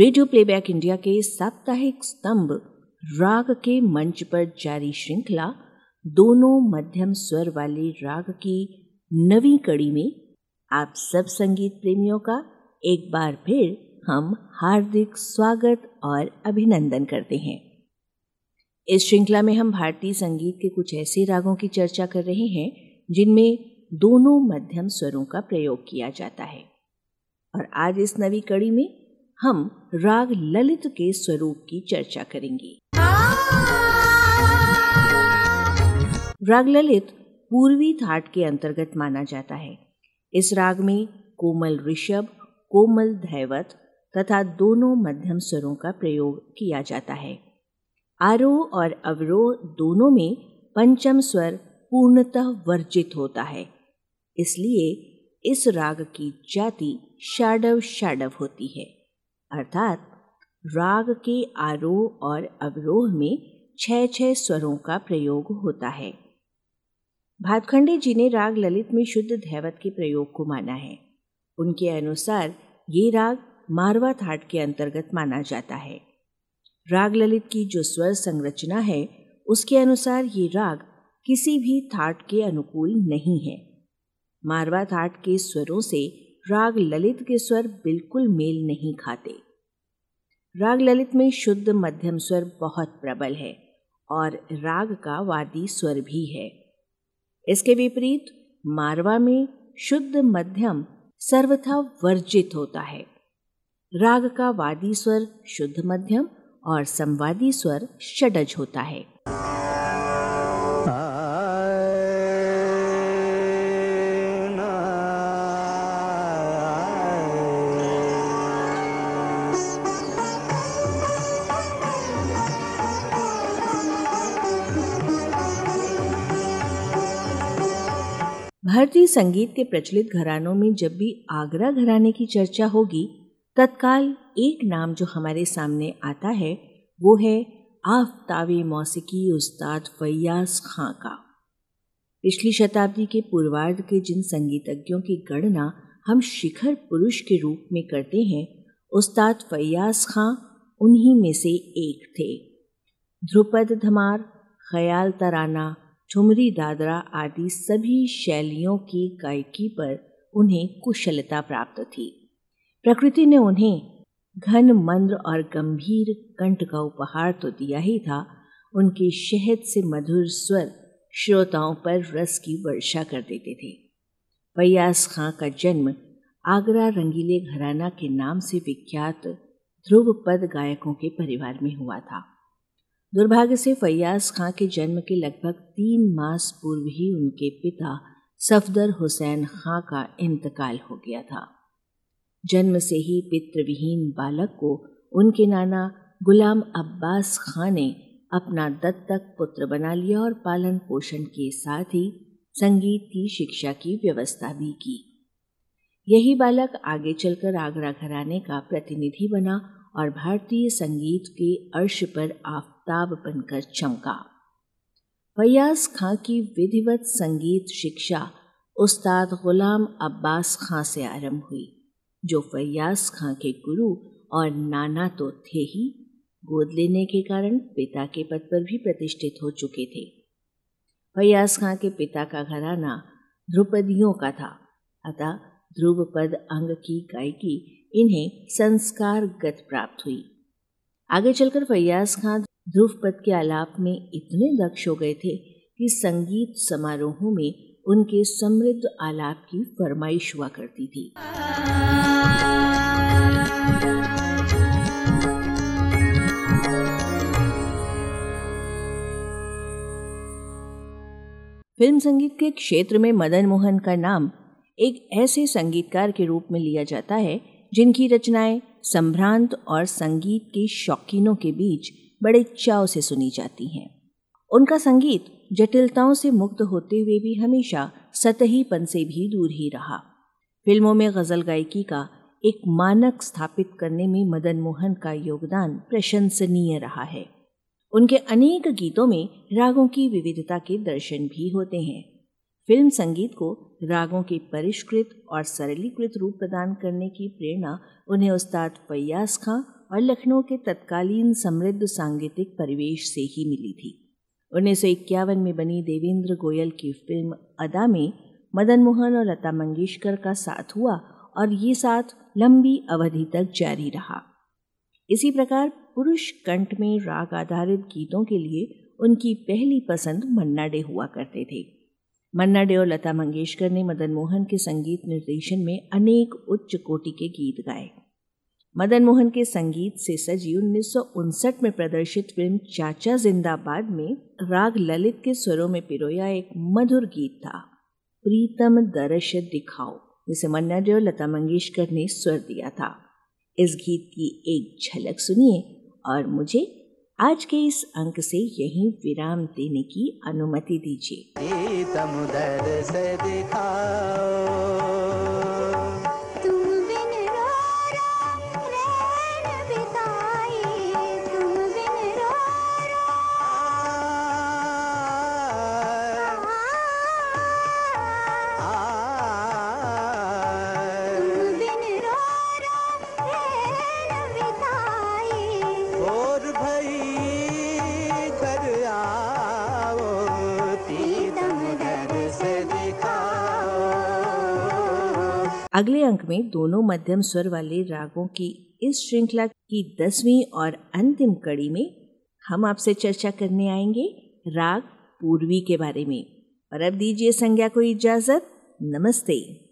Radio playback India के साप्ताहिक स्तंभ राग के मंच पर जारी श्रृंखला दोनों मध्यम स्वर वाले राग की नवी कड़ी में आप सब संगीत प्रेमियों का एक बार फिर हम हार्दिक स्वागत और अभिनंदन करते हैं। इस श्रृंखला में हम भारतीय संगीत के कुछ ऐसे रागों की चर्चा कर रहे हैं, जिनमें दोनों मध्यम स्वरों का प्रयोग किया जाता है। और आज इस नवी कड़ी में हम राग ललित के स्वरूप की चर्चा करेंगे। राग ललित पूर्वी थाट के अंतर्गत माना जाता है। इस राग में कोमल ऋषभ, कोमल धैवत तथा दोनों मध्यम स्वरों का प्रयोग किया जाता है। आरोह और अवरोह दोनों में पंचम स्वर पूर्णतः वर्जित होता है। इसलिए इस राग की जाति शाडव शाडव होती है। अर्थात राग के आरोह और अवरोह में छह छह स्वरों का प्रयोग होता है। भातखंडे जी ने राग ललित में शुद्ध धैवत के प्रयोग को माना है। उनके अनुसार ये राग मारवा थाट के अंतर्गत माना जाता है। राग ललित की जो स्वर संरचना है, उसके अनुसार ये राग किसी भी थाट के अनुकूल नहीं है। मारवा थाट के स्वरों से राग ललित के स्वर बिल्कुल मेल नहीं खाते। राग ललित में शुद्ध मध्यम स्वर बहुत प्रबल है और राग का वादी स्वर भी है। इसके विपरीत मारवा में शुद्ध मध्यम सर्वथा वर्जित होता है। राग का वादी स्वर शुद्ध मध्यम और संवादी स्वर षडज होता है। भारतीय संगीत के प्रचलित घरानों में जब भी आगरा घराने की चर्चा होगी, तत्काल एक नाम जो हमारे सामने आता है, वो है आफ्तावे मौसीकी उस्ताद फैयाज खां का। पिछली शताब्दी के पूर्वार्ध के जिन संगीतज्ञों की गणना हम शिखर पुरुष के रूप में करते हैं, उस्ताद फैयाज खां उन्हीं में से एक थे। ध्रुपद धमार, ख्याल तराना ठुमरी दादरा आदि सभी शैलियों की गायकी पर उन्हें कुशलता प्राप्त थी। प्रकृति ने उन्हें घन मंद्र और गंभीर कंठ का उपहार तो दिया ही था। उनके शहद से मधुर स्वर श्रोताओं पर रस की वर्षा कर देते थे। फैयाज खां का जन्म आगरा रंगीले घराना के नाम से विख्यात ध्रुव पद गायकों के परिवार में हुआ था। दुर्भाग्य से फैयाज खां के जन्म के लगभग तीन मास पूर्व ही उनके पिता सफदर हुसैन खां का इंतकाल हो गया था। जन्म से ही पितृविहीन बालक को उनके नाना गुलाम अब्बास खां ने अपना दत्तक पुत्र बना लिया और पालन पोषण के साथ ही संगीत की शिक्षा की व्यवस्था भी की। यही बालक आगे चलकर आगरा घराने का प्रतिनिधि बना और भारतीय संगीत के अर्श पर आफ्ताब बनकर चमका। फैयाज खां की विधिवत संगीत शिक्षा उस्ताद गुलाम अब्बास खां से आरंभ हुई, जो फैयाज खां के गुरु और नाना तो थे ही। गोद लेने के कारण पिता के पद पर भी प्रतिष्ठित हो चुके थे। फैयाज खां के पिता का घराना ध्रुपदियों का था, अतः ध्रुव पद अंग की गायकी इन्हें संस्कारगत प्राप्त हुई। आगे चलकर फैयाज खान ध्रुव पद के आलाप में इतने दक्ष हो गए थे कि संगीत समारोहों में उनके समृद्ध आलाप की फरमाइश हुआ करती थी। फ़िल्म संगीत के क्षेत्र में मदन मोहन का नाम एक ऐसे संगीतकार के रूप में लिया जाता है जिनकी रचनाएँ संभ्रांत और संगीत के शौकीनों के बीच बड़े चाव से सुनी जाती हैं। उनका संगीत जटिलताओं से मुक्त होते हुए भी हमेशा सतहीपन से भी दूर ही रहा। फ़िल्मों में गज़ल गायकी का एक मानक स्थापित करने में मदन मोहन का योगदान प्रशंसनीय रहा है। उनके अनेक गीतों में रागों की विविधता के दर्शन भी होते हैं। फ़िल्म संगीत को रागों के परिष्कृत और सरलीकृत रूप प्रदान करने की प्रेरणा उन्हें उस्ताद फैयाज खां और लखनऊ के तत्कालीन समृद्ध सांगीतिक परिवेश से ही मिली थी। उन्नीस सौ इक्यावन में बनी देवेंद्र गोयल की फ़िल्म अदा में मदन मोहन और लता मंगेशकर का साथ हुआ और ये साथ लंबी अवधि तक जारी रहा। इसी प्रकार पुरुष कंठ में राग आधारित गीतों के लिए उनकी पहली पसंद मन्ना डे हुआ करते थे। मन्ना डे और लता मंगेशकर ने मदन मोहन के संगीत निर्देशन में अनेक उच्च कोटि के गीत गाए। मदन मोहन के संगीत से सजी उन्नीस सौ उनसठ में प्रदर्शित फ़िल्म चाचा जिंदाबाद में राग ललित के स्वरों में पिरोया एक मधुर गीत था। प्रीतम दर्श दिखाओ, जिसे मन्ना डे और लता मंगेशकर ने स्वर दिया था। इस गीत की एक झलक सुनिए और मुझे आज के इस अंक से यही विराम देने की अनुमति दीजिए। से अगले अंक में दोनों मध्यम स्वर वाले रागों की इस श्रृंखला की दसवीं और अंतिम कड़ी में हम आपसे चर्चा करने आएँगे राग पूर्वी के बारे में। और अब दीजिए संज्ञा को इजाज़त। नमस्ते।